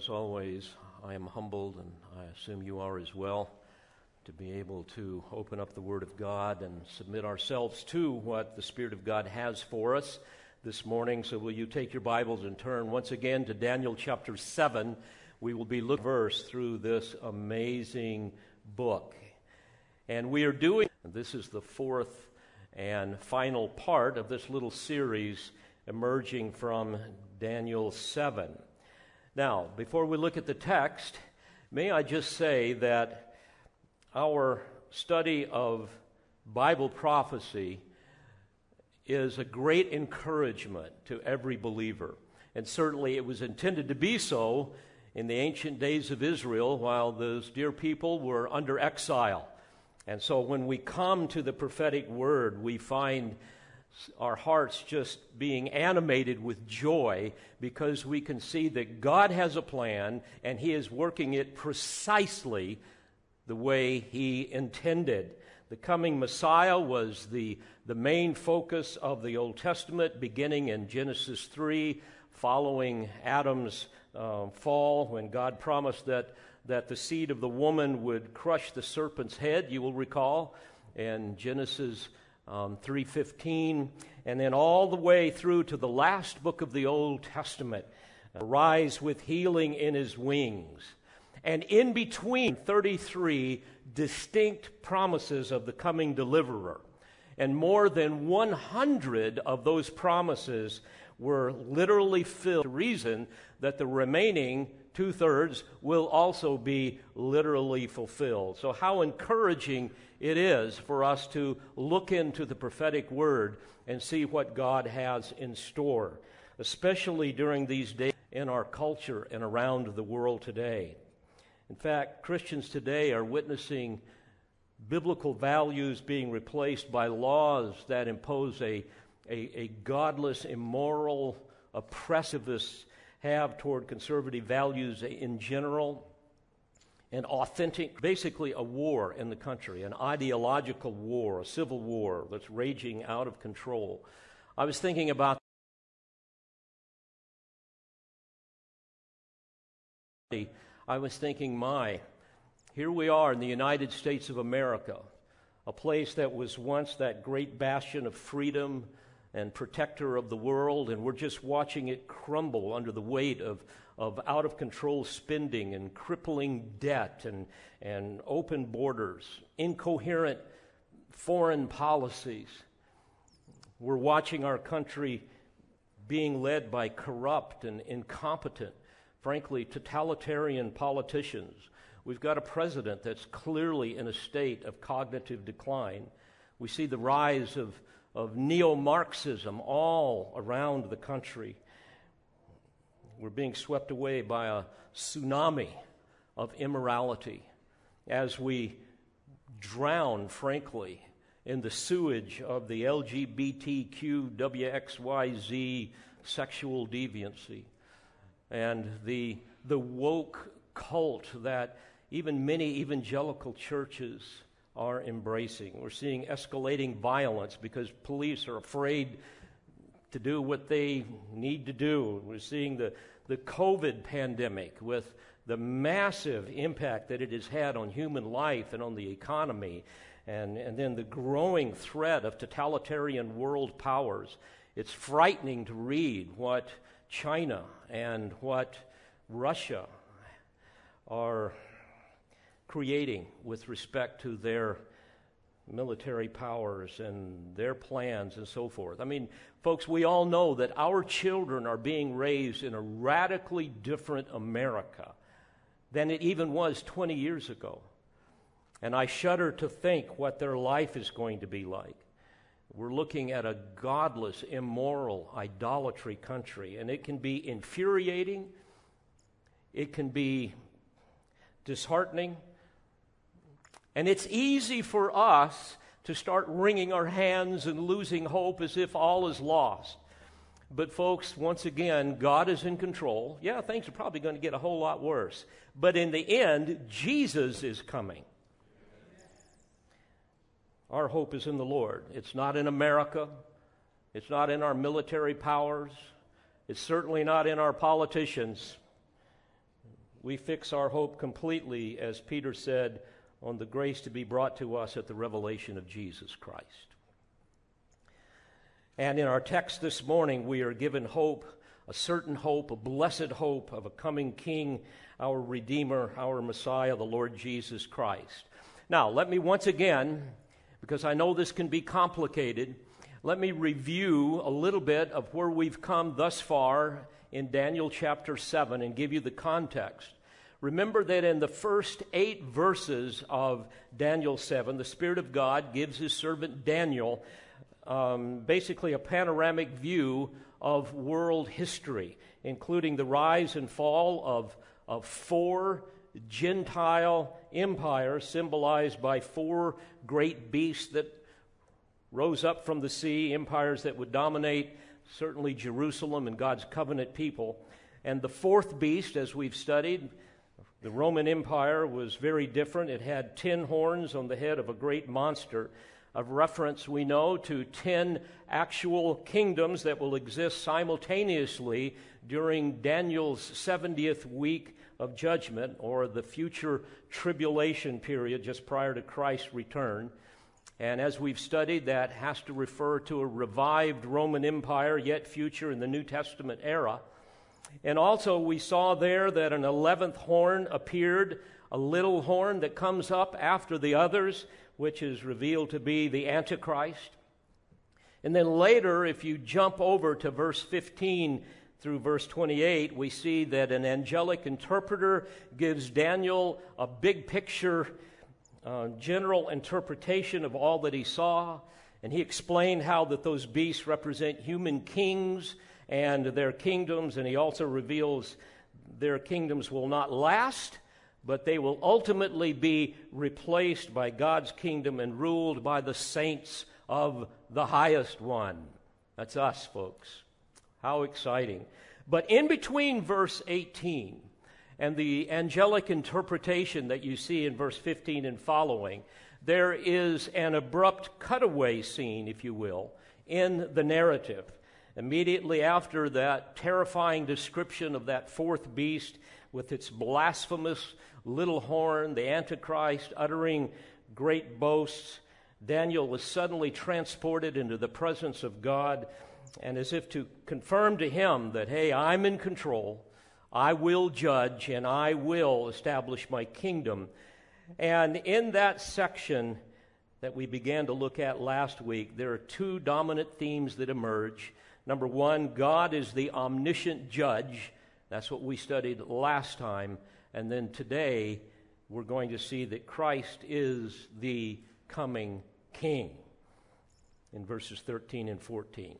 as always, I am humbled, and I assume you are as well, to be able to open up the Word of God and submit ourselves to what the Spirit of God has for us this morning. So, will you take your Bibles and turn once again to Daniel chapter 7? We will be looking verse through this amazing book. And we are doing, this is the fourth and final part of this little series emerging from Daniel 7. Now, before we look at the text, may I just say that our study of Bible prophecy is a great encouragement to every believer. And certainly it was intended to be so in the ancient days of Israel while those dear people were under exile. And so when we come to the prophetic word, we find our hearts just being animated with joy because we can see that God has a plan and He is working it precisely the way He intended. The coming Messiah was the, the main focus of the Old Testament, beginning in Genesis 3, following Adam's uh, fall, when God promised that, that the seed of the woman would crush the serpent's head, you will recall, And Genesis um, 3.15, and then all the way through to the last book of the Old Testament, rise with healing in his wings. And in between 33 distinct promises of the coming deliverer. And more than 100 of those promises were literally filled. The reason that the remaining two thirds will also be literally fulfilled. So, how encouraging it is for us to look into the prophetic word and see what God has in store, especially during these days in our culture and around the world today. In fact, Christians today are witnessing biblical values being replaced by laws that impose a, a, a godless, immoral, oppressivist have toward conservative values in general an authentic, basically a war in the country, an ideological war, a civil war that's raging out of control. I was thinking about I was thinking, my, here we are in the United States of America, a place that was once that great bastion of freedom and protector of the world, and we're just watching it crumble under the weight of, of out of control spending and crippling debt and, and open borders, incoherent foreign policies. We're watching our country being led by corrupt and incompetent, frankly, totalitarian politicians. We've got a president that's clearly in a state of cognitive decline. We see the rise of, of neo Marxism all around the country. We're being swept away by a tsunami of immorality as we drown, frankly, in the sewage of the LGBTQ, WXYZ sexual deviancy and the, the woke cult that even many evangelical churches are embracing. We're seeing escalating violence because police are afraid to do what they need to do. We're seeing the, the COVID pandemic with the massive impact that it has had on human life and on the economy, and, and then the growing threat of totalitarian world powers. It's frightening to read what China and what Russia are creating with respect to their military powers and their plans and so forth. I mean, folks, we all know that our children are being raised in a radically different America than it even was 20 years ago. And I shudder to think what their life is going to be like. We're looking at a godless, immoral, idolatry country, and it can be infuriating, it can be disheartening, and it's easy for us to start wringing our hands and losing hope as if all is lost. But, folks, once again, God is in control. Yeah, things are probably going to get a whole lot worse. But in the end, Jesus is coming. Our hope is in the Lord. It's not in America. It's not in our military powers. It's certainly not in our politicians. we fix our hope completely, as Peter said, on the grace to be brought to us at the revelation of Jesus Christ. And in our text this morning, we are given hope, a certain hope, a blessed hope of a coming King, our Redeemer, our Messiah, the Lord Jesus Christ. Now, let me once again, because I know this can be complicated, let me review a little bit of where we've come thus far in Daniel chapter 7 and give you the context. Remember that in the first eight verses of Daniel 7, the Spirit of God gives his servant Daniel um, basically a panoramic view of world history, including the rise and fall of, of four Gentile empires, symbolized by four great beasts that rose up from the sea, empires that would dominate certainly Jerusalem and God's covenant people. And the fourth beast, as we've studied, the Roman Empire was very different. It had ten horns on the head of a great monster. Of reference, we know, to ten actual kingdoms that will exist simultaneously during Daniel's 70th week of judgment, or the future tribulation period just prior to Christ's return. And as we've studied, that has to refer to a revived Roman Empire, yet future in the New Testament era. And also, we saw there that an 11th horn appeared, a little horn that comes up after the others, which is revealed to be the Antichrist. And then later, if you jump over to verse 15 through verse 28, we see that an angelic interpreter gives Daniel a big picture uh, general interpretation of all that he saw, and he explained how that those beasts represent human kings and their kingdoms, and he also reveals their kingdoms will not last, but they will ultimately be replaced by God's kingdom and ruled by the saints of the highest one. That's us, folks. How exciting. But in between verse 18 and the angelic interpretation that you see in verse 15 and following, there is an abrupt cutaway scene, if you will, in the narrative. Immediately after that terrifying description of that fourth beast with its blasphemous little horn, the Antichrist uttering great boasts, Daniel was suddenly transported into the presence of God, and as if to confirm to him that, hey, I'm in control, I will judge and I will establish my kingdom. And in that section that we began to look at last week, there are two dominant themes that emerge. Number one, God is the omniscient judge. That's what we studied last time. And then today, we're going to see that Christ is the coming king in verses 13 and 14.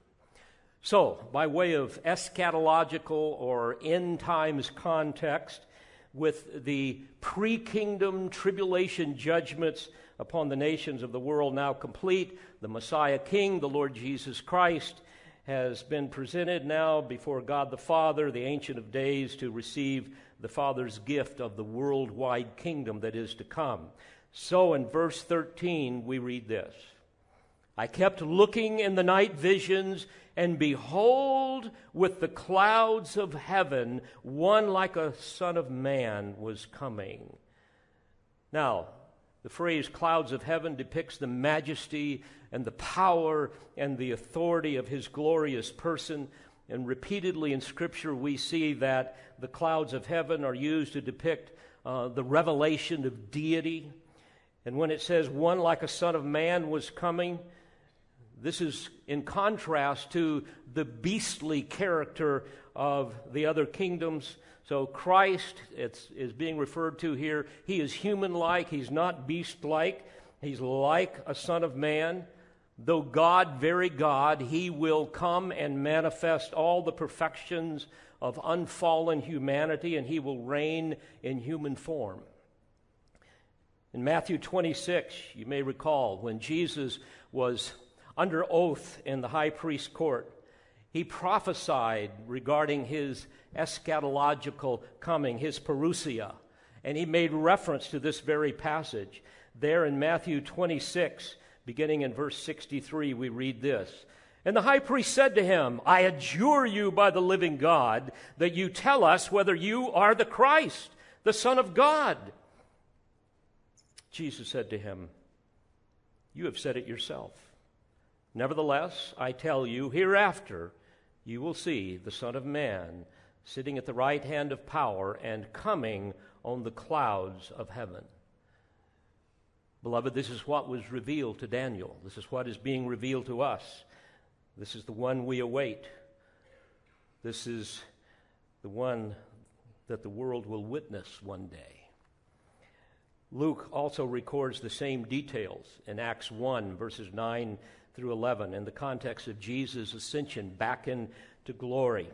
So, by way of eschatological or end times context, with the pre kingdom tribulation judgments upon the nations of the world now complete, the Messiah King, the Lord Jesus Christ, has been presented now before God the Father, the Ancient of Days, to receive the Father's gift of the worldwide kingdom that is to come. So, in verse 13, we read this I kept looking in the night visions and behold, with the clouds of heaven, one like a son of man was coming. Now, the phrase clouds of heaven depicts the majesty and the power and the authority of his glorious person. And repeatedly in Scripture, we see that the clouds of heaven are used to depict uh, the revelation of deity. And when it says one like a son of man was coming, this is in contrast to the beastly character of the other kingdoms. So Christ is being referred to here. He is human like, he's not beast like. He's like a son of man. Though God, very God, he will come and manifest all the perfections of unfallen humanity, and he will reign in human form. In Matthew 26, you may recall when Jesus was under oath in the high priest's court, he prophesied regarding his eschatological coming, his parousia, and he made reference to this very passage. There in Matthew 26, beginning in verse 63, we read this. And the high priest said to him, I adjure you by the living God that you tell us whether you are the Christ, the Son of God. Jesus said to him, You have said it yourself. Nevertheless, I tell you, hereafter you will see the Son of Man sitting at the right hand of power and coming on the clouds of heaven. Beloved, this is what was revealed to Daniel. This is what is being revealed to us. This is the one we await. This is the one that the world will witness one day. Luke also records the same details in Acts 1, verses 9 through 11, in the context of Jesus' ascension back into glory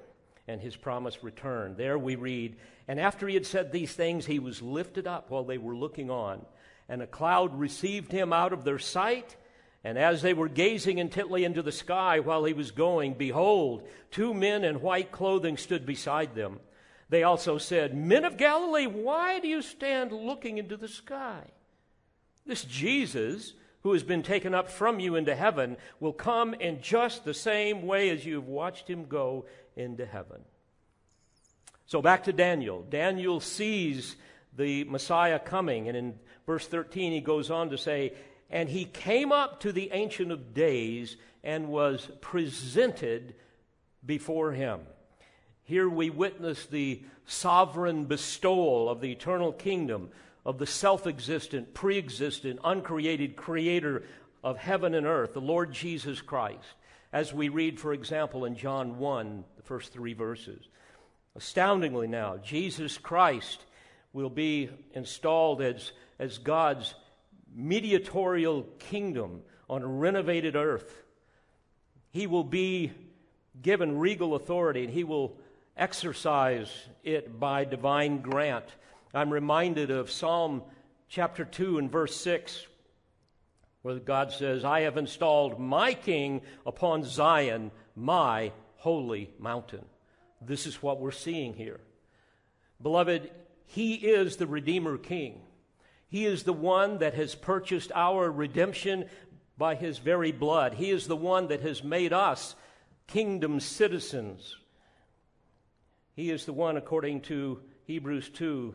and his promised return. There we read, And after he had said these things, he was lifted up while they were looking on, and a cloud received him out of their sight. And as they were gazing intently into the sky while he was going, behold, two men in white clothing stood beside them. They also said, Men of Galilee, why do you stand looking into the sky? This Jesus, who has been taken up from you into heaven, will come in just the same way as you have watched him go into heaven. So back to Daniel. Daniel sees the Messiah coming, and in verse 13 he goes on to say, And he came up to the Ancient of Days and was presented before him. Here we witness the sovereign bestowal of the eternal kingdom of the self existent, pre existent, uncreated creator of heaven and earth, the Lord Jesus Christ, as we read, for example, in John 1, the first three verses. Astoundingly, now, Jesus Christ will be installed as, as God's mediatorial kingdom on a renovated earth. He will be given regal authority and he will exercise it by divine grant. I'm reminded of Psalm chapter 2 and verse 6, where God says, I have installed my king upon Zion, my holy mountain. This is what we're seeing here. Beloved, he is the Redeemer King. He is the one that has purchased our redemption by his very blood. He is the one that has made us kingdom citizens. He is the one, according to Hebrews 2,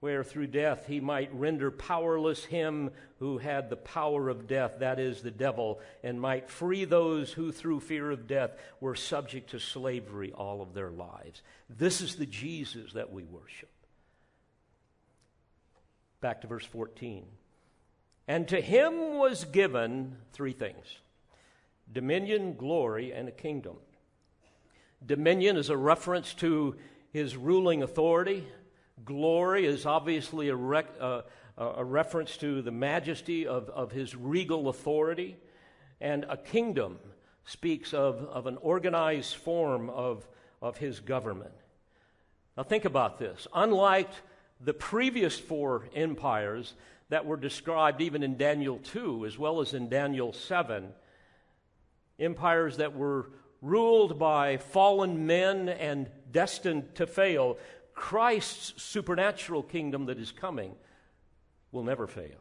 where through death he might render powerless him who had the power of death, that is, the devil, and might free those who through fear of death were subject to slavery all of their lives. This is the Jesus that we worship. Back to verse 14. And to him was given three things dominion, glory, and a kingdom Dominion is a reference to his ruling authority. Glory is obviously a, rec, uh, a reference to the majesty of, of his regal authority. And a kingdom speaks of, of an organized form of, of his government. Now, think about this. Unlike the previous four empires that were described even in Daniel 2 as well as in Daniel 7, empires that were ruled by fallen men and destined to fail, Christ's supernatural kingdom that is coming will never fail.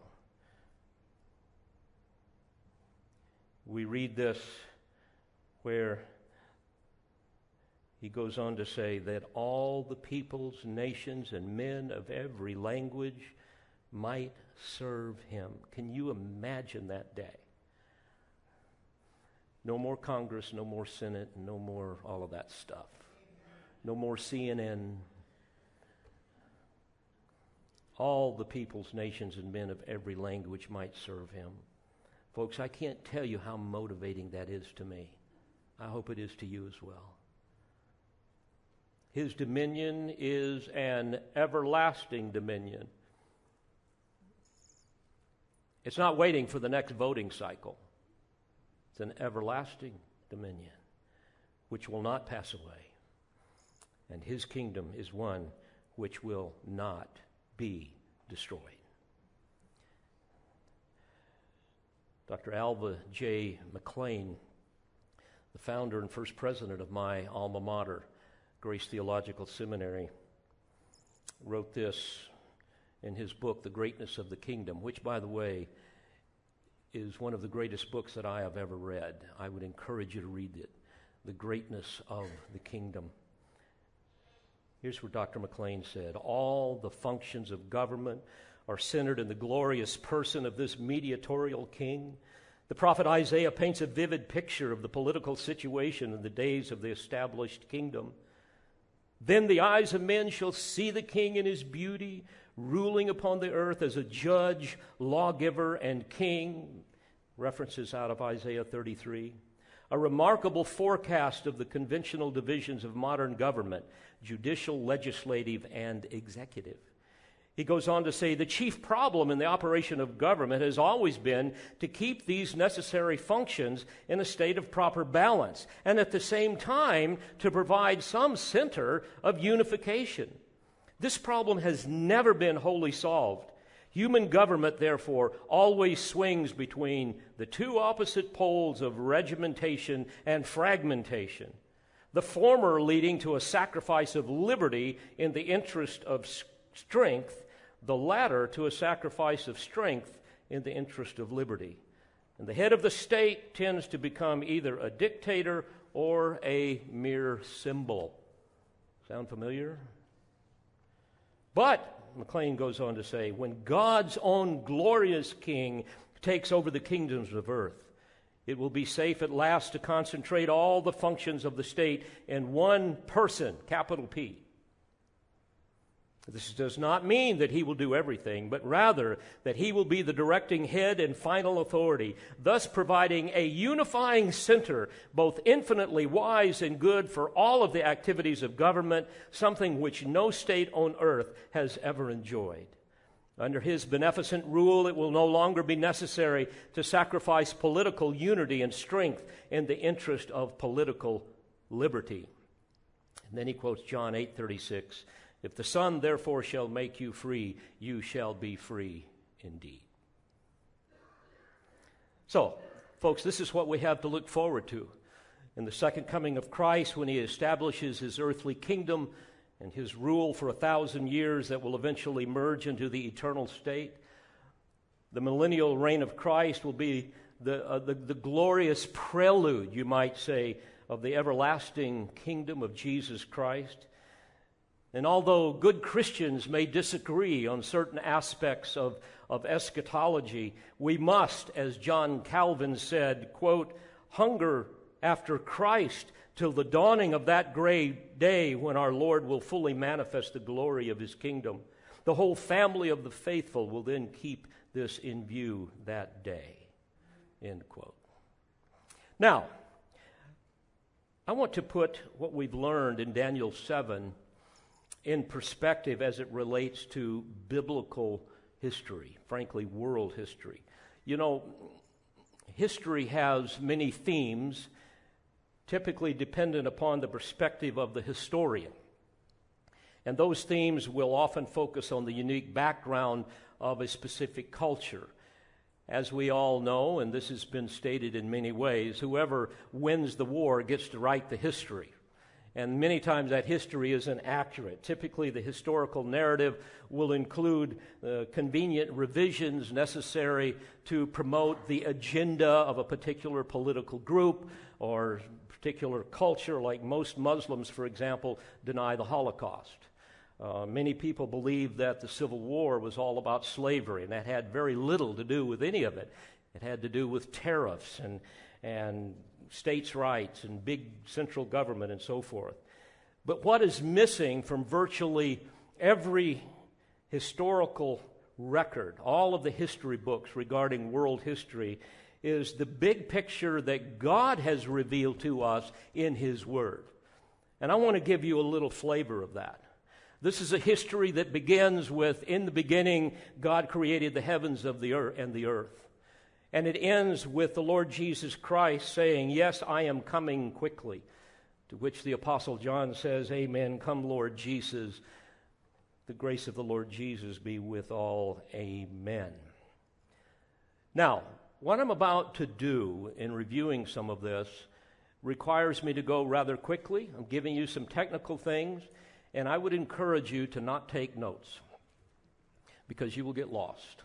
We read this where he goes on to say that all the peoples, nations, and men of every language might serve him. Can you imagine that day? No more Congress, no more Senate, no more all of that stuff. No more CNN. All the peoples, nations, and men of every language might serve him. Folks, I can't tell you how motivating that is to me. I hope it is to you as well. His dominion is an everlasting dominion. It's not waiting for the next voting cycle. It's an everlasting dominion which will not pass away. And his kingdom is one which will not be destroyed. Dr. Alva J. McClain, the founder and first president of my alma mater, Grace Theological Seminary, wrote this in his book, The Greatness of the Kingdom, which, by the way, is one of the greatest books that I have ever read. I would encourage you to read it The Greatness of the Kingdom. Here's what Dr. McClain said All the functions of government are centered in the glorious person of this mediatorial king. The prophet Isaiah paints a vivid picture of the political situation in the days of the established kingdom. Then the eyes of men shall see the king in his beauty, ruling upon the earth as a judge, lawgiver, and king. References out of Isaiah 33. A remarkable forecast of the conventional divisions of modern government judicial, legislative, and executive. He goes on to say the chief problem in the operation of government has always been to keep these necessary functions in a state of proper balance, and at the same time to provide some center of unification. This problem has never been wholly solved. Human government, therefore, always swings between the two opposite poles of regimentation and fragmentation, the former leading to a sacrifice of liberty in the interest of strength, the latter to a sacrifice of strength in the interest of liberty. And the head of the state tends to become either a dictator or a mere symbol. Sound familiar? But, McClain goes on to say, when God's own glorious king takes over the kingdoms of earth, it will be safe at last to concentrate all the functions of the state in one person, capital P. This does not mean that he will do everything, but rather that he will be the directing head and final authority, thus providing a unifying center, both infinitely wise and good for all of the activities of government, something which no state on earth has ever enjoyed. Under his beneficent rule, it will no longer be necessary to sacrifice political unity and strength in the interest of political liberty. And then he quotes John 8:36. If the Son therefore shall make you free, you shall be free indeed. So, folks, this is what we have to look forward to. In the second coming of Christ, when he establishes his earthly kingdom and his rule for a thousand years that will eventually merge into the eternal state, the millennial reign of Christ will be the, uh, the, the glorious prelude, you might say, of the everlasting kingdom of Jesus Christ. And although good Christians may disagree on certain aspects of, of eschatology, we must, as John Calvin said, quote, hunger after Christ till the dawning of that great day when our Lord will fully manifest the glory of his kingdom. The whole family of the faithful will then keep this in view that day. End quote. Now, I want to put what we've learned in Daniel 7 in perspective as it relates to biblical history, frankly, world history. You know, history has many themes, typically dependent upon the perspective of the historian. And those themes will often focus on the unique background of a specific culture. As we all know, and this has been stated in many ways, whoever wins the war gets to write the history. And many times that history is inaccurate. Typically, the historical narrative will include uh, convenient revisions necessary to promote the agenda of a particular political group or particular culture, like most Muslims, for example, deny the Holocaust. Uh, many people believe that the Civil War was all about slavery, and that had very little to do with any of it. It had to do with tariffs and, and states' rights and big central government and so forth. But what is missing from virtually every historical record, all of the history books regarding world history, is the big picture that God has revealed to us in His Word. And I want to give you a little flavor of that. This is a history that begins with In the beginning, God created the heavens of the earth and the earth. And it ends with the Lord Jesus Christ saying, Yes, I am coming quickly. To which the Apostle John says, Amen. Come, Lord Jesus. The grace of the Lord Jesus be with all. Amen. Now, what I'm about to do in reviewing some of this requires me to go rather quickly. I'm giving you some technical things, and I would encourage you to not take notes because you will get lost.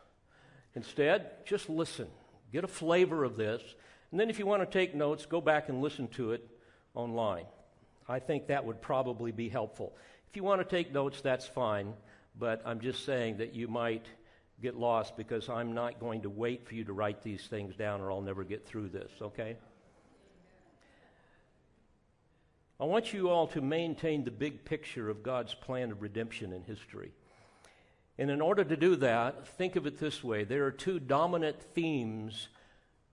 Instead, just listen. Get a flavor of this. And then if you want to take notes, go back and listen to it online. I think that would probably be helpful. If you want to take notes, that's fine, but I'm just saying that you might get lost because I'm not going to wait for you to write these things down or I'll never get through this, okay? I want you all to maintain the big picture of God's plan of redemption in history. And in order to do that, think of it this way there are two dominant themes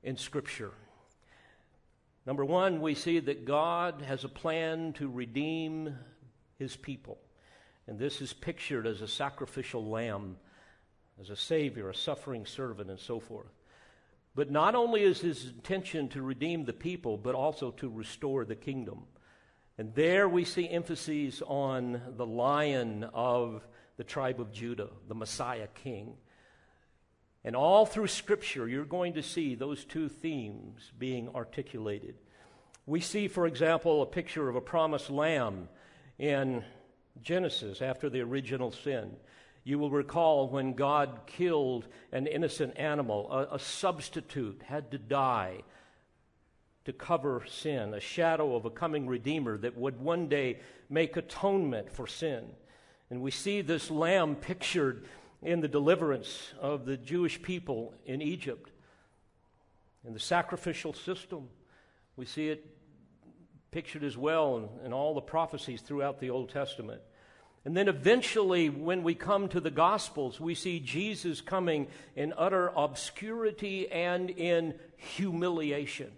in Scripture. Number one, we see that God has a plan to redeem his people. And this is pictured as a sacrificial lamb, as a savior, a suffering servant, and so forth. But not only is his intention to redeem the people, but also to restore the kingdom. And there we see emphases on the lion of the tribe of Judah, the Messiah king. And all through Scripture, you're going to see those two themes being articulated. We see, for example, a picture of a promised lamb in Genesis after the original sin. You will recall when God killed an innocent animal, a, a, substitute had to die to cover sin, a shadow of a coming Redeemer that would one day make atonement for sin. And we see this lamb pictured in the deliverance of the Jewish people in Egypt. In the sacrificial system, we see it pictured as well in, in all the prophecies throughout the Old Testament. And then eventually, when we come to the Gospels, we see Jesus coming in utter obscurity and in humiliation.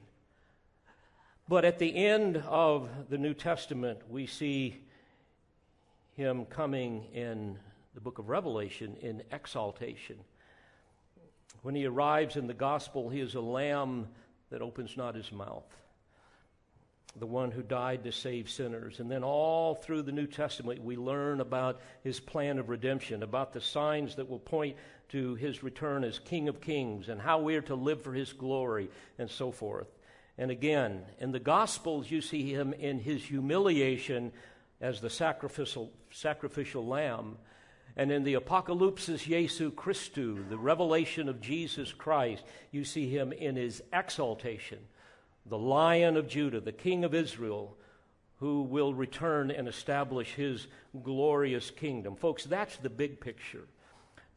But at the end of the New Testament, we see him coming in the book of Revelation in exaltation. When he arrives in the gospel, he is a lamb that opens not his mouth, the one who died to save sinners. And then all through the New Testament, we learn about his plan of redemption, about the signs that will point to his return as King of Kings, and how we are to live for his glory, and so forth. And again, in the Gospels, you see him in his humiliation as the sacrificial, sacrificial lamb. And in the Apocalypsis Jesu Christu, the revelation of Jesus Christ, you see him in his exaltation, the lion of Judah, the king of Israel, who will return and establish his glorious kingdom. Folks, that's the big picture.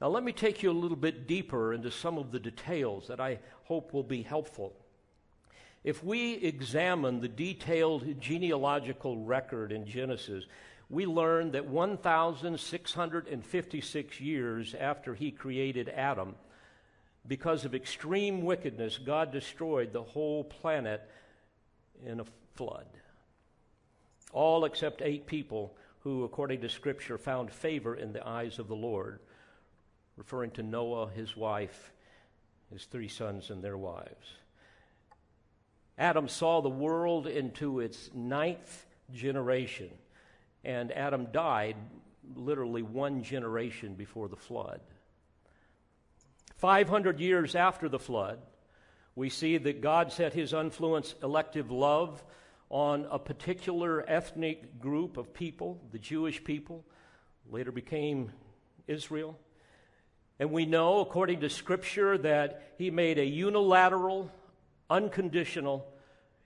Now, let me take you a little bit deeper into some of the details that I hope will be helpful. If we examine the detailed genealogical record in Genesis, we learn that 1,656 years after he created Adam, because of extreme wickedness, God destroyed the whole planet in a flood. All except eight people who, according to Scripture, found favor in the eyes of the Lord, referring to Noah, his wife, his three sons, and their wives. Adam saw the world into its ninth generation and Adam died literally one generation before the flood. 500 years after the flood, we see that God set his influence, elective love on a particular ethnic group of people, the Jewish people, later became Israel. And we know, according to Scripture, that he made a unilateral, unconditional,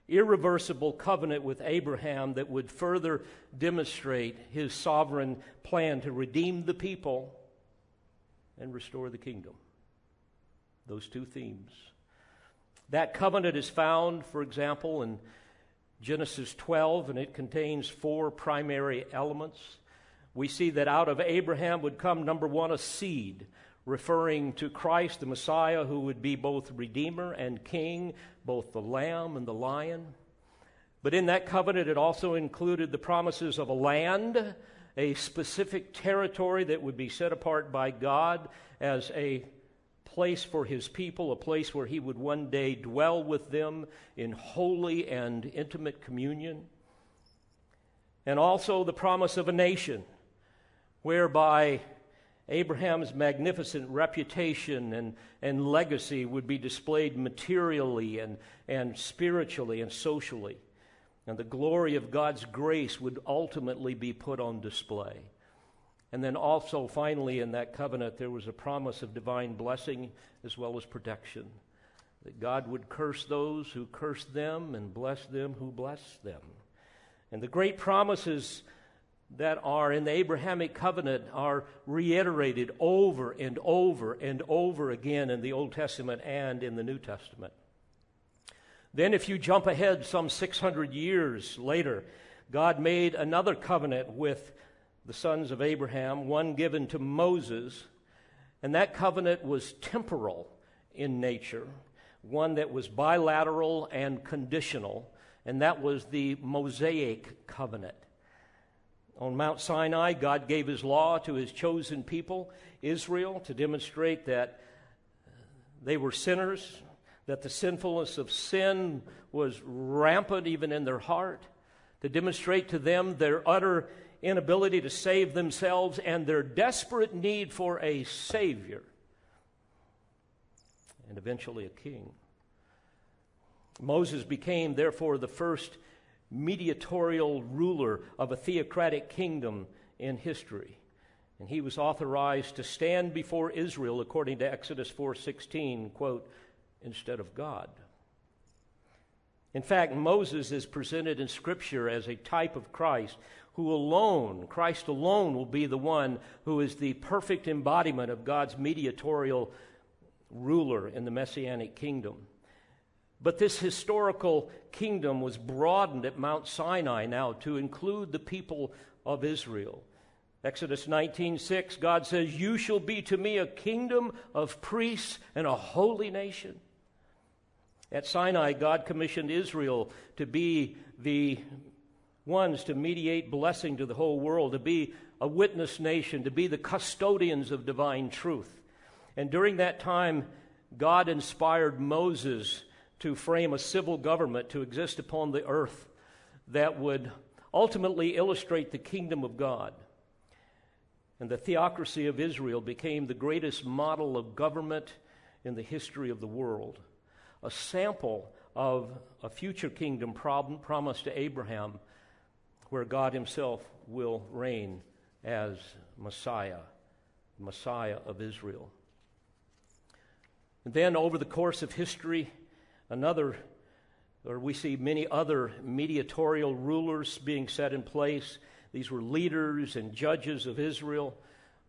irreversible covenant with Abraham that would further demonstrate his sovereign plan to redeem the people and restore the kingdom. Those two themes. That covenant is found, for example, in Genesis 12, and it contains four primary elements. We see that out of Abraham would come, number one, a seed referring to Christ, the Messiah, who would be both Redeemer and King, both the Lamb and the Lion. But in that covenant, it also included the promises of a land, a specific territory that would be set apart by God as a place for his people, a place where he would one day dwell with them in holy and intimate communion. And also the promise of a nation whereby Abraham's magnificent reputation and, and legacy would be displayed materially and, and spiritually and socially. And the glory of God's grace would ultimately be put on display. And then also, finally, in that covenant, there was a promise of divine blessing as well as protection. That God would curse those who curse them and bless them who bless them. And the great promises that are in the Abrahamic covenant are reiterated over and over and over again in the Old Testament and in the New Testament. Then, if you jump ahead some 600 years later, God made another covenant with the sons of Abraham, one given to Moses, and that covenant was temporal in nature, one that was bilateral and conditional, and that was the Mosaic covenant. On Mount Sinai, God gave his law to his chosen people, Israel, to demonstrate that uh, they were sinners, that the sinfulness of sin was rampant even in their heart, to demonstrate to them their utter inability to save themselves and their desperate need for a Savior and eventually a king. Moses became, therefore, the first mediatorial ruler of a theocratic kingdom in history. And he was authorized to stand before Israel according to Exodus 4:16, quote, instead of God. In fact, Moses is presented in scripture as a type of Christ who alone, Christ alone will be the one who is the perfect embodiment of God's mediatorial ruler in the messianic kingdom. But this historical kingdom was broadened at Mount Sinai now to include the people of Israel. Exodus 19:6 God says, "You shall be to me a kingdom of priests and a holy nation." At Sinai, God commissioned Israel to be the ones to mediate blessing to the whole world, to be a witness nation, to be the custodians of divine truth. And during that time, God inspired Moses to frame a civil government to exist upon the earth that would ultimately illustrate the kingdom of God. And the theocracy of Israel became the greatest model of government in the history of the world, a sample of a future kingdom promised to Abraham, where God Himself will reign as Messiah, Messiah of Israel. And then, over the course of history, another, or we see many other mediatorial rulers being set in place. These were leaders and judges of Israel.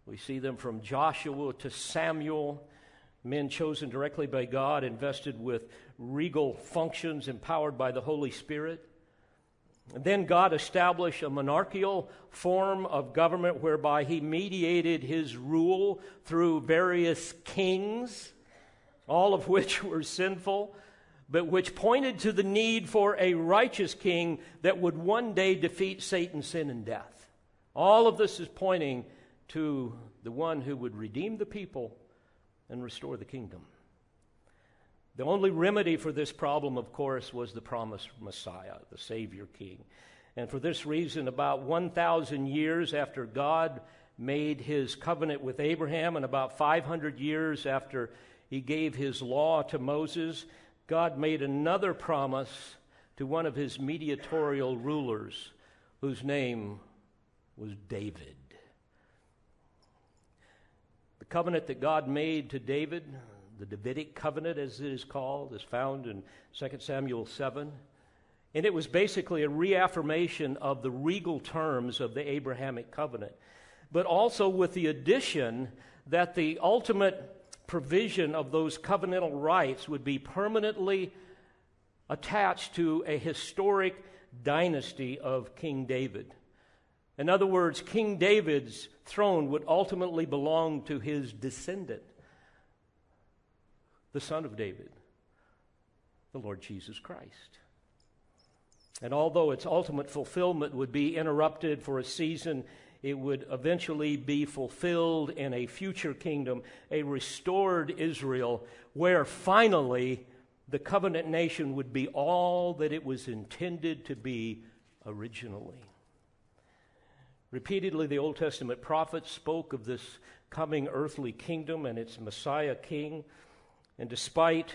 We see them from Joshua to Samuel, men chosen directly by God, invested with regal functions, empowered by the Holy Spirit. And then God established a monarchical form of government whereby he mediated his rule through various kings all of which were sinful, but which pointed to the need for a righteous king that would one day defeat Satan, sin, and death. All of this is pointing to the one who would redeem the people and restore the kingdom. The only remedy for this problem, of course, was the promised Messiah, the Savior King. And for this reason, about 1,000 years after God made his covenant with Abraham, and about 500 years after he gave his law to Moses, God made another promise to one of his mediatorial rulers whose name was David. The covenant that God made to David, the Davidic covenant as it is called, is found in 2 Samuel 7. And it was basically a reaffirmation of the regal terms of the Abrahamic covenant, but also with the addition that the ultimate provision of those covenantal rights would be permanently attached to a historic dynasty of King David. In other words, King David's throne would ultimately belong to his descendant, the son of David, the Lord Jesus Christ. And although its ultimate fulfillment would be interrupted for a season it would eventually be fulfilled in a future kingdom, a restored Israel, where finally the covenant nation would be all that it was intended to be originally. Repeatedly, the Old Testament prophets spoke of this coming earthly kingdom and its Messiah king. And despite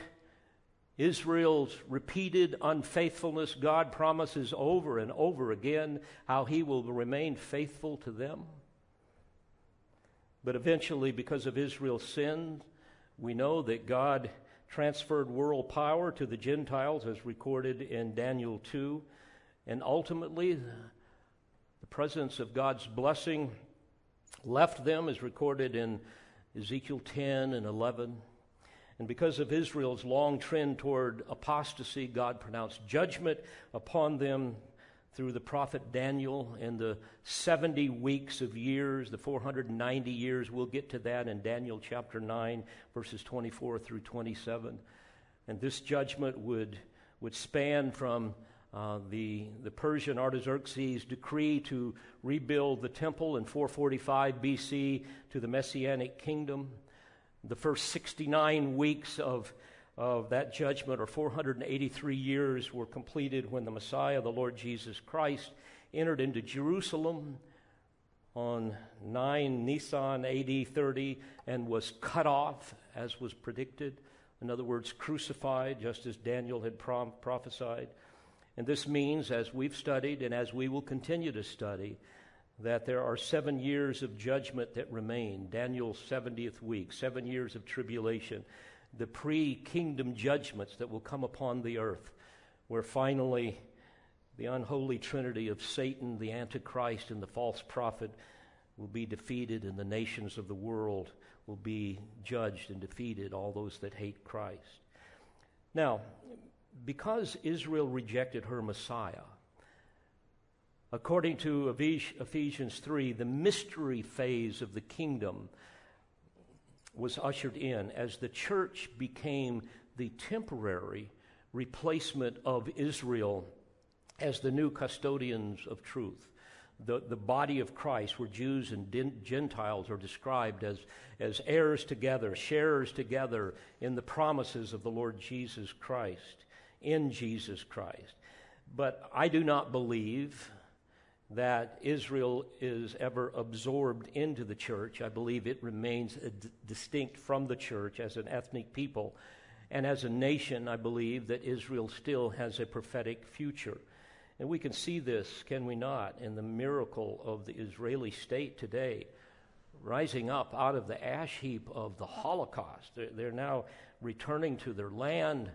Israel's repeated unfaithfulness, God promises over and over again how he will remain faithful to them. But eventually, because of Israel's sin, we know that God transferred world power to the Gentiles, as recorded in Daniel 2. And ultimately, the presence of God's blessing left them, as recorded in Ezekiel 10 and 11. And because of Israel's long trend toward apostasy, God pronounced judgment upon them through the prophet Daniel in the 70 weeks of years, the 490 years. We'll get to that in Daniel chapter 9, verses 24 through 27. And this judgment would, would span from uh, the, the Persian Artaxerxes' decree to rebuild the temple in 445 BC to the Messianic kingdom the first 69 weeks of, of that judgment, or 483 years, were completed when the Messiah, the Lord Jesus Christ, entered into Jerusalem on 9 Nisan AD 30 and was cut off, as was predicted. In other words, crucified, just as Daniel had prom- prophesied. And this means, as we've studied and as we will continue to study, that there are seven years of judgment that remain, Daniel's 70th week, seven years of tribulation, the pre kingdom judgments that will come upon the earth, where finally the unholy trinity of Satan, the Antichrist, and the false prophet will be defeated, and the nations of the world will be judged and defeated, all those that hate Christ. Now, because Israel rejected her Messiah, According to Ephesians 3, the mystery phase of the kingdom was ushered in as the church became the temporary replacement of Israel as the new custodians of truth. The, the body of Christ, where Jews and Gentiles are described as, as heirs together, sharers together in the promises of the Lord Jesus Christ, in Jesus Christ. But I do not believe that Israel is ever absorbed into the church. I believe it remains d- distinct from the church as an ethnic people. And as a nation, I believe that Israel still has a prophetic future. And we can see this, can we not, in the miracle of the Israeli state today, rising up out of the ash heap of the Holocaust. They're, they're now returning to their land,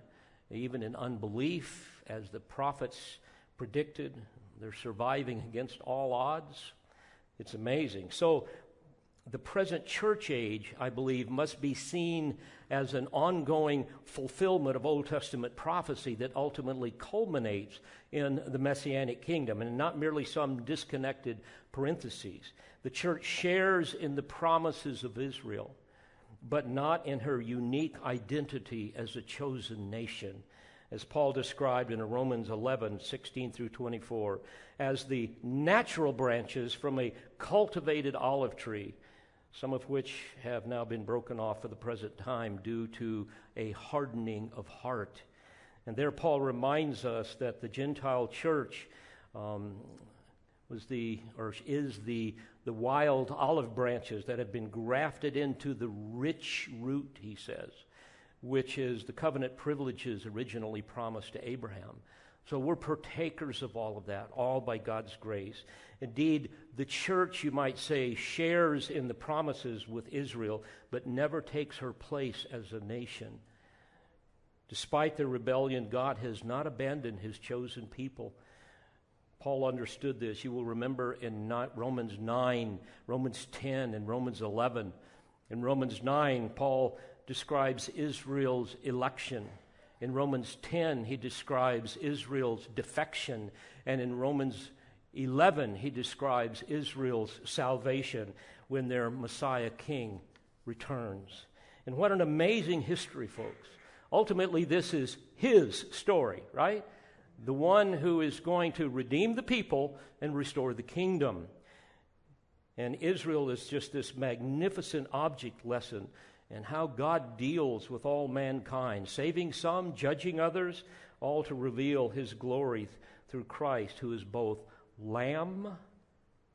even in unbelief, as the prophets predicted. They're surviving against all odds. It's amazing. So, the present church age, I believe, must be seen as an ongoing fulfillment of Old Testament prophecy that ultimately culminates in the Messianic kingdom and not merely some disconnected parentheses. The church shares in the promises of Israel, but not in her unique identity as a chosen nation as Paul described in Romans 11, 16 through 24, as the natural branches from a cultivated olive tree, some of which have now been broken off for the present time due to a hardening of heart. And there, Paul reminds us that the Gentile church um, was the, or is the, the wild olive branches that have been grafted into the rich root, he says which is the covenant privileges originally promised to Abraham. So we're partakers of all of that, all by God's grace. Indeed, the church, you might say, shares in the promises with Israel, but never takes her place as a nation. Despite their rebellion, God has not abandoned his chosen people. Paul understood this. You will remember in Romans 9, Romans 10, and Romans 11. In Romans 9, Paul describes Israel's election. In Romans 10, he describes Israel's defection. And in Romans 11, he describes Israel's salvation when their Messiah King returns. And what an amazing history, folks. Ultimately, this is his story, right? The one who is going to redeem the people and restore the kingdom. And Israel is just this magnificent object lesson and how God deals with all mankind, saving some, judging others, all to reveal his glory through Christ, who is both lamb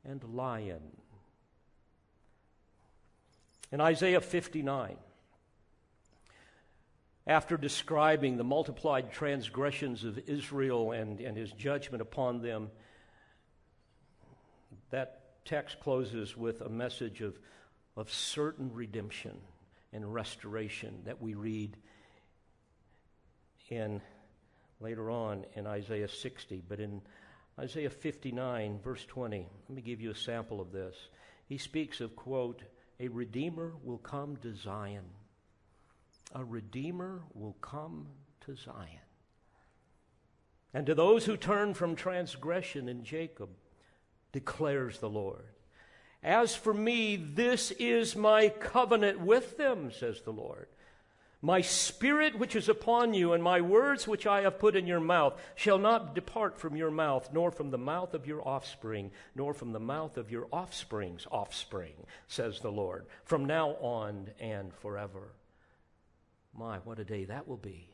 and lion. In Isaiah 59, after describing the multiplied transgressions of Israel and, and his judgment upon them, that text closes with a message of, of certain redemption and restoration that we read in later on in Isaiah 60. But in Isaiah 59, verse 20. Let me give you a sample of this. He speaks of, quote, a redeemer will come to Zion. A redeemer will come to Zion. And to those who turn from transgression in Jacob, declares the Lord. As for me, this is my covenant with them, says the Lord. My spirit which is upon you, and my words which I have put in your mouth, shall not depart from your mouth, nor from the mouth of your offspring, nor from the mouth of your offspring's offspring, says the Lord, from now on and forever. My, what a day that will be.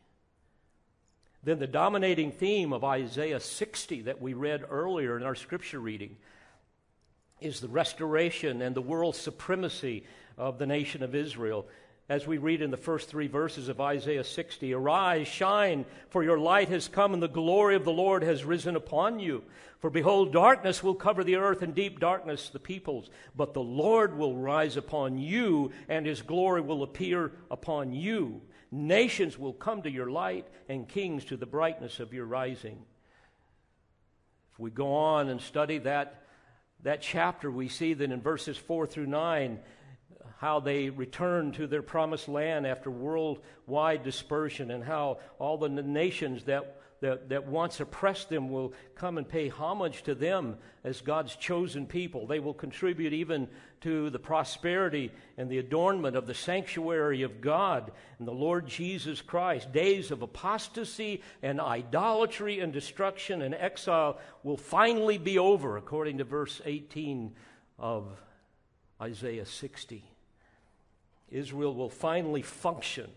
Then the dominating theme of Isaiah 60 that we read earlier in our scripture reading is the restoration and the world supremacy of the nation of Israel. As we read in the first three verses of Isaiah 60 Arise, shine, for your light has come, and the glory of the Lord has risen upon you. For behold, darkness will cover the earth, and deep darkness the peoples. But the Lord will rise upon you, and his glory will appear upon you. Nations will come to your light, and kings to the brightness of your rising. If we go on and study that, that chapter, we see that in verses 4 through 9, how they return to their promised land after worldwide dispersion, and how all the nations that that, that once oppressed them will come and pay homage to them as God's chosen people. They will contribute even to the prosperity and the adornment of the sanctuary of God and the Lord Jesus Christ. Days of apostasy and idolatry and destruction and exile will finally be over, according to verse 18 of Isaiah 60. Israel will finally function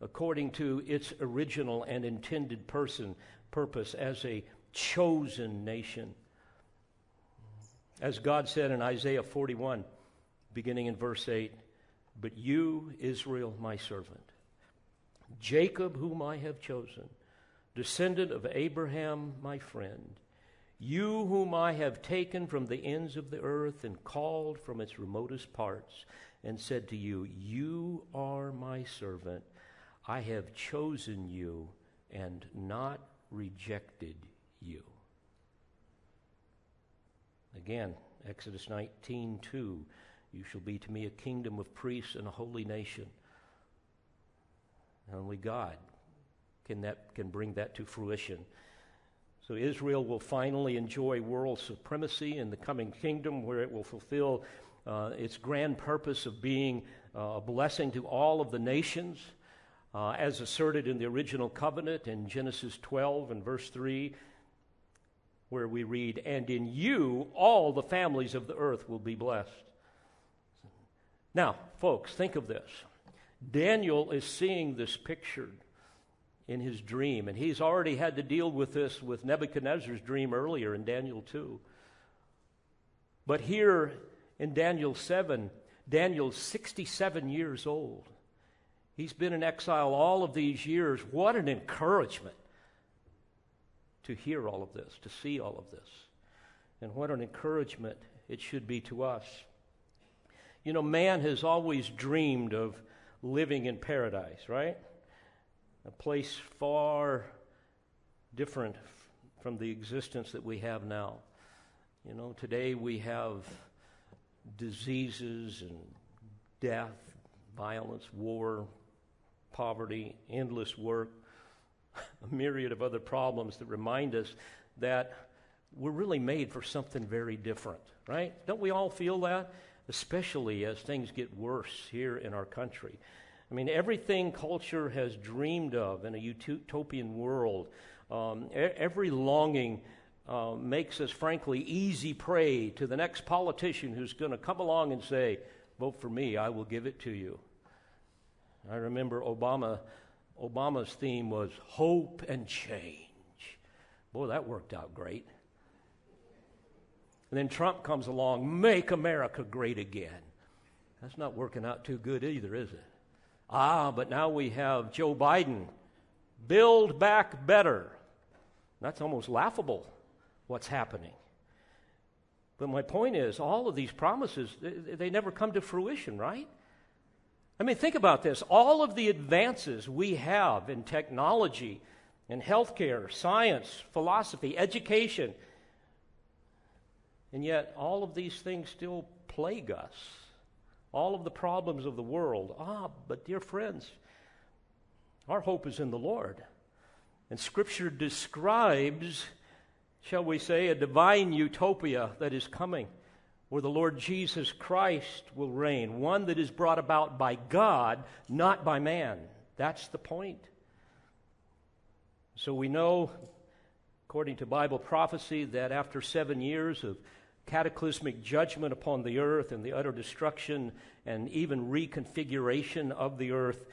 according to its original and intended person, purpose as a chosen nation. As God said in Isaiah 41, beginning in verse 8, But you, Israel, my servant, Jacob, whom I have chosen, descendant of Abraham, my friend, you whom I have taken from the ends of the earth and called from its remotest parts, and said to you, You are my servant I have chosen you and not rejected you. Again, Exodus 19:2, You shall be to me a kingdom of priests and a holy nation. Only God can, that, can bring that to fruition. So Israel will finally enjoy world supremacy in the coming kingdom where it will fulfill uh, its grand purpose of being uh, a blessing to all of the nations uh, as asserted in the original covenant in Genesis 12 and verse 3, where we read, And in you all the families of the earth will be blessed. Now, folks, think of this. Daniel is seeing this pictured in his dream, and he's already had to deal with this with Nebuchadnezzar's dream earlier in Daniel 2. But here in Daniel 7, Daniel's 67 years old. He's been in exile all of these years. What an encouragement to hear all of this, to see all of this. And what an encouragement it should be to us. You know, man has always dreamed of living in paradise, right? A place far different from the existence that we have now. You know, today we have diseases and death, violence, war, poverty, endless work, a myriad of other problems that remind us that we're really made for something very different, right? Don't we all feel that? Especially as things get worse here in our country. I mean, everything culture has dreamed of in a utopian world, um, every longing uh, makes us, frankly, easy prey to the next politician who's going to come along and say, Vote for me, I will give it to you. I remember Obama, Obama's theme was hope and change. Boy, that worked out great. And then Trump comes along, make America great again. That's not working out too good either, is it? Ah, but now we have Joe Biden, build back better. That's almost laughable what's happening. But my point is, all of these promises, they, they never come to fruition, right? I mean, think about this. All of the advances we have in technology, in healthcare, science, philosophy, education, And yet, all of these things still plague us. All of the problems of the world. Ah, but dear friends, our hope is in the Lord. And Scripture describes, shall we say, a divine utopia that is coming, where the Lord Jesus Christ will reign, one that is brought about by God, not by man. That's the point. So we know, according to Bible prophecy, that after seven years of cataclysmic judgment upon the earth and the utter destruction and even reconfiguration of the earth,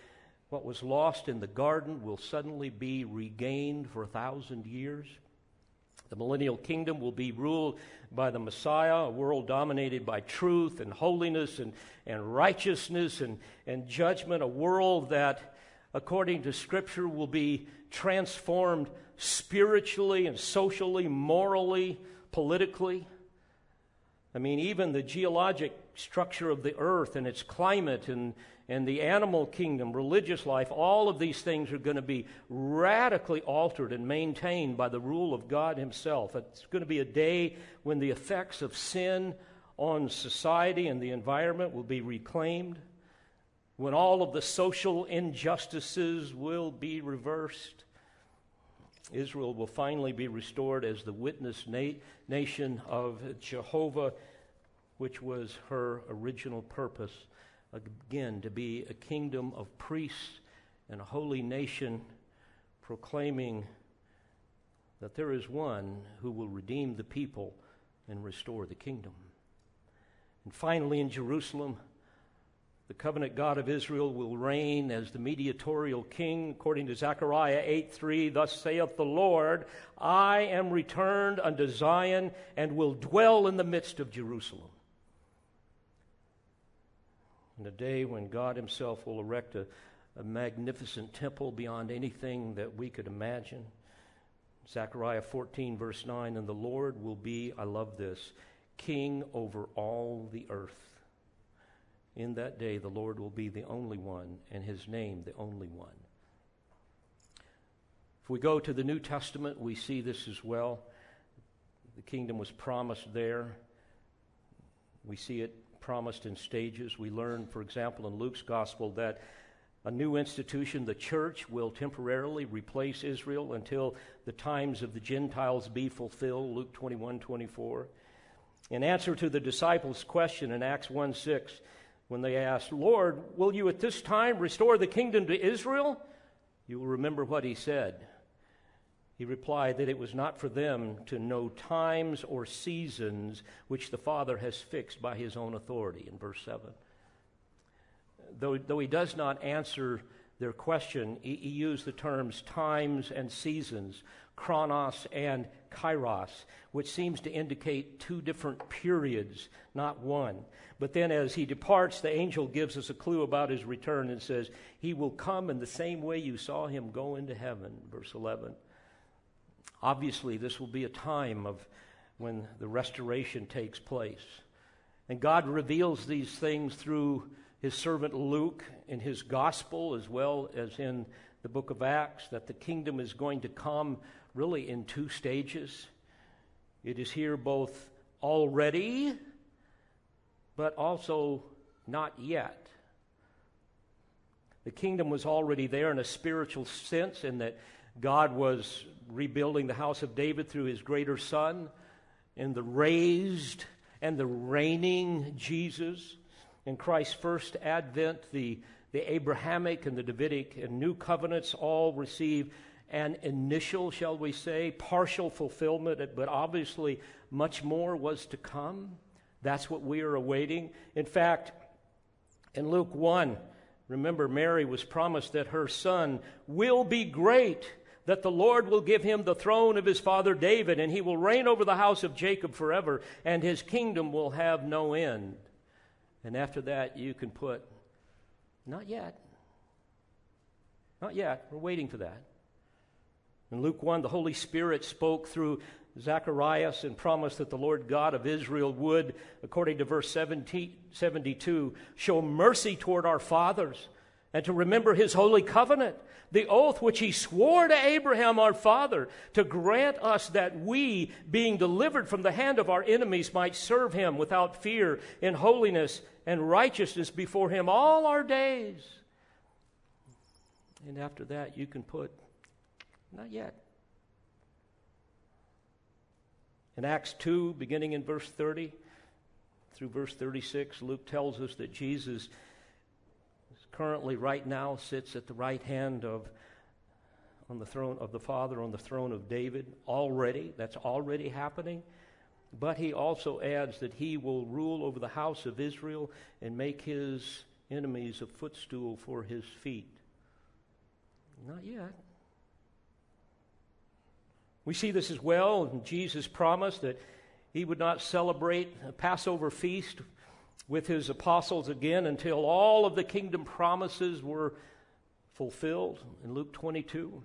what was lost in the garden will suddenly be regained for a thousand years. The millennial kingdom will be ruled by the Messiah, a world dominated by truth and holiness and, and righteousness and, and judgment, a world that, according to Scripture, will be transformed spiritually and socially, morally, politically. I mean, even the geologic structure of the earth and its climate and, and the animal kingdom, religious life, all of these things are going to be radically altered and maintained by the rule of God Himself. It's going to be a day when the effects of sin on society and the environment will be reclaimed, when all of the social injustices will be reversed. Israel will finally be restored as the witness na- nation of Jehovah, which was her original purpose again to be a kingdom of priests and a holy nation proclaiming that there is one who will redeem the people and restore the kingdom. And finally, in Jerusalem, the covenant God of Israel will reign as the mediatorial king, according to Zechariah 8 3. Thus saith the Lord, I am returned unto Zion and will dwell in the midst of Jerusalem in a day when God Himself will erect a, a magnificent temple beyond anything that we could imagine. Zechariah 14, verse 9, and the Lord will be, I love this, king over all the earth. In that day, the Lord will be the only one, and his name the only one. If we go to the New Testament, we see this as well. The kingdom was promised there. We see it promised in stages. We learn, for example, in Luke's gospel that a new institution, the church, will temporarily replace Israel until the times of the Gentiles be fulfilled, Luke 21 24. In answer to the disciples' question in Acts 1 6, when they asked, Lord, will you at this time restore the kingdom to Israel? You will remember what he said. He replied that it was not for them to know times or seasons which the Father has fixed by his own authority, in verse 7. Though, though he does not answer their question, he, he used the terms times and seasons, chronos and kairos, which seems to indicate two different periods, not one. But then as he departs, the angel gives us a clue about his return and says, He will come in the same way you saw him go into heaven, verse 11. Obviously, this will be a time of when the restoration takes place. And God reveals these things through his servant Luke in his gospel as well as in the book of Acts that the kingdom is going to come really in two stages. It is here both already, but also not yet. The kingdom was already there in a spiritual sense, in that God was rebuilding the house of David through his greater son, and the raised and the reigning Jesus. In Christ's first advent, the, the Abrahamic and the Davidic and new covenants all receive an initial, shall we say, partial fulfillment, but obviously much more was to come. That's what we are awaiting. In fact, in Luke 1, remember Mary was promised that her son will be great that the Lord will give him the throne of his father David, and he will reign over the house of Jacob forever, and his kingdom will have no end. And after that, you can put, not yet. Not yet. We're waiting for that. In Luke 1, the Holy Spirit spoke through Zacharias and promised that the Lord God of Israel would, according to verse 70, 72, show mercy toward our fathers and to remember his holy covenant, the oath which he swore to Abraham our father, to grant us that we, being delivered from the hand of our enemies, might serve him without fear in holiness and righteousness before him all our days. And after that, you can put, not yet. In Acts 2, beginning in verse 30 through verse 36, Luke tells us that Jesus currently, right now, sits at the right hand of on the throne of the Father, on the throne of David. Already, that's already happening. But he also adds that he will rule over the house of Israel and make his enemies a footstool for his feet. Not yet. We see this as well in Jesus' promise that he would not celebrate a Passover feast with his apostles again until all of the kingdom promises were fulfilled in Luke 22.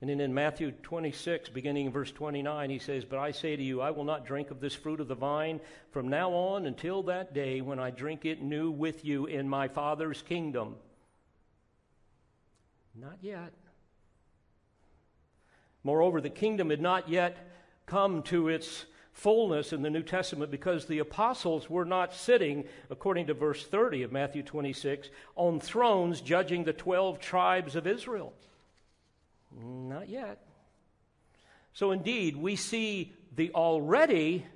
And then in Matthew 26, beginning in verse 29, he says, But I say to you, I will not drink of this fruit of the vine from now on until that day when I drink it new with you in my Father's kingdom. Not yet. Moreover, the kingdom had not yet come to its fullness in the New Testament because the apostles were not sitting, according to verse 30 of Matthew 26, on thrones judging the 12 tribes of Israel. Not yet. So, indeed, we see the already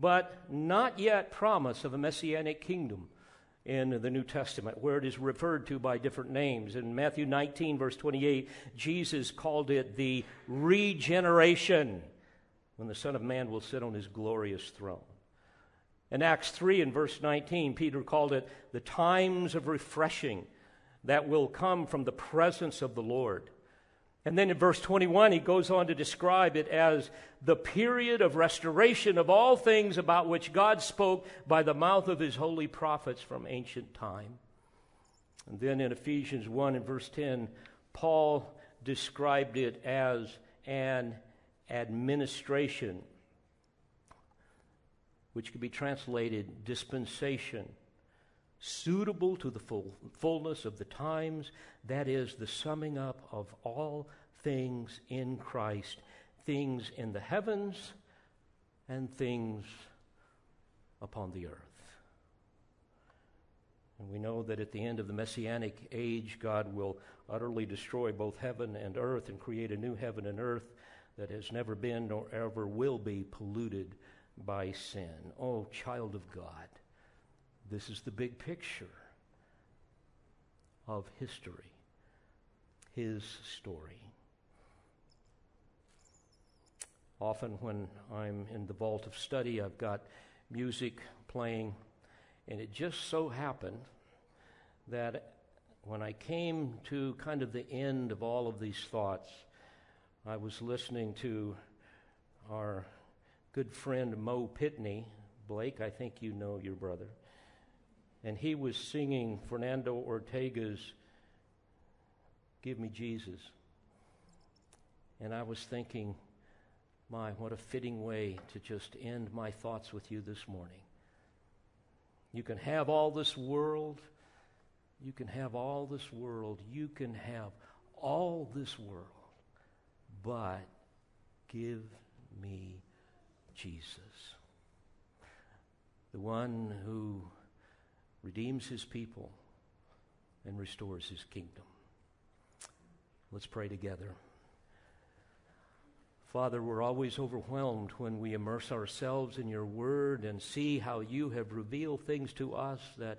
but not yet promise of a messianic kingdom in the New Testament, where it is referred to by different names. In Matthew 19, verse 28, Jesus called it the regeneration when the Son of Man will sit on his glorious throne. In Acts 3 and verse 19, Peter called it the times of refreshing that will come from the presence of the Lord. And then in verse 21, he goes on to describe it as the period of restoration of all things about which God spoke by the mouth of his holy prophets from ancient time. And then in Ephesians 1 and verse 10, Paul described it as an administration, which could be translated dispensation, suitable to the full, fullness of the times, that is, the summing up of all things in Christ, things in the heavens and things upon the earth. And we know that at the end of the Messianic age, God will utterly destroy both heaven and earth and create a new heaven and earth that has never been nor ever will be polluted by sin. Oh, child of God, this is the big picture of history, his story. Often, when I'm in the vault of study, I've got music playing, and it just so happened that when I came to kind of the end of all of these thoughts, I was listening to our good friend Mo Pitney. Blake, I think you know your brother. And he was singing Fernando Ortega's Give Me Jesus. And I was thinking, my, what a fitting way to just end my thoughts with you this morning. You can have all this world. You can have all this world. You can have all this world but give me Jesus, the one who redeems his people and restores his kingdom. Let's pray together. Father, we're always overwhelmed when we immerse ourselves in your word and see how you have revealed things to us that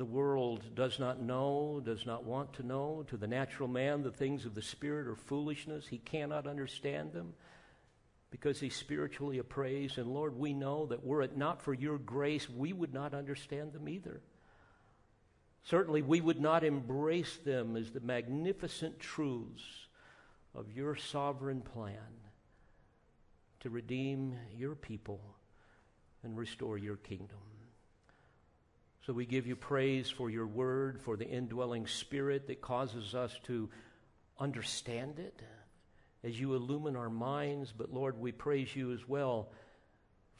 the world does not know, does not want to know. To the natural man, the things of the Spirit are foolishness. He cannot understand them because he's spiritually appraised. And Lord, we know that were it not for your grace, we would not understand them either. Certainly, we would not embrace them as the magnificent truths of your sovereign plan to redeem your people and restore your kingdom. So we give you praise for your word, for the indwelling spirit that causes us to understand it as you illumine our minds. But Lord, we praise you as well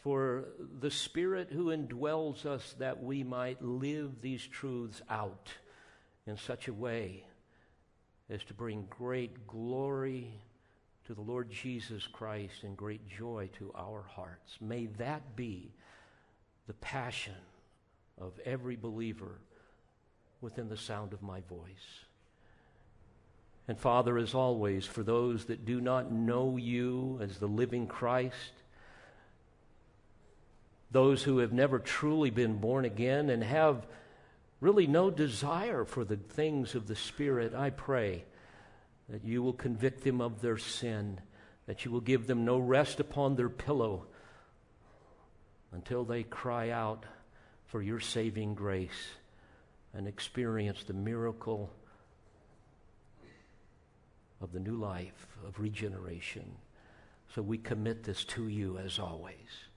for the Spirit who indwells us that we might live these truths out in such a way as to bring great glory to the Lord Jesus Christ and great joy to our hearts. May that be the passion of every believer within the sound of my voice. And Father, as always, for those that do not know you as the living Christ, those who have never truly been born again and have really no desire for the things of the Spirit, I pray that you will convict them of their sin, that you will give them no rest upon their pillow until they cry out for your saving grace and experience the miracle of the new life, of regeneration. So we commit this to you as always.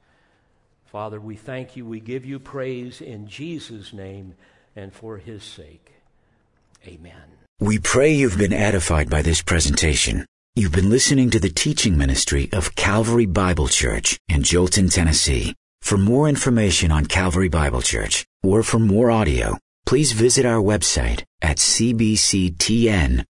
Father, we thank you. We give you praise in Jesus' name and for his sake. Amen. We pray you've been edified by this presentation. You've been listening to the teaching ministry of Calvary Bible Church in Jolton, Tennessee. For more information on Calvary Bible Church or for more audio, please visit our website at cbctn.org.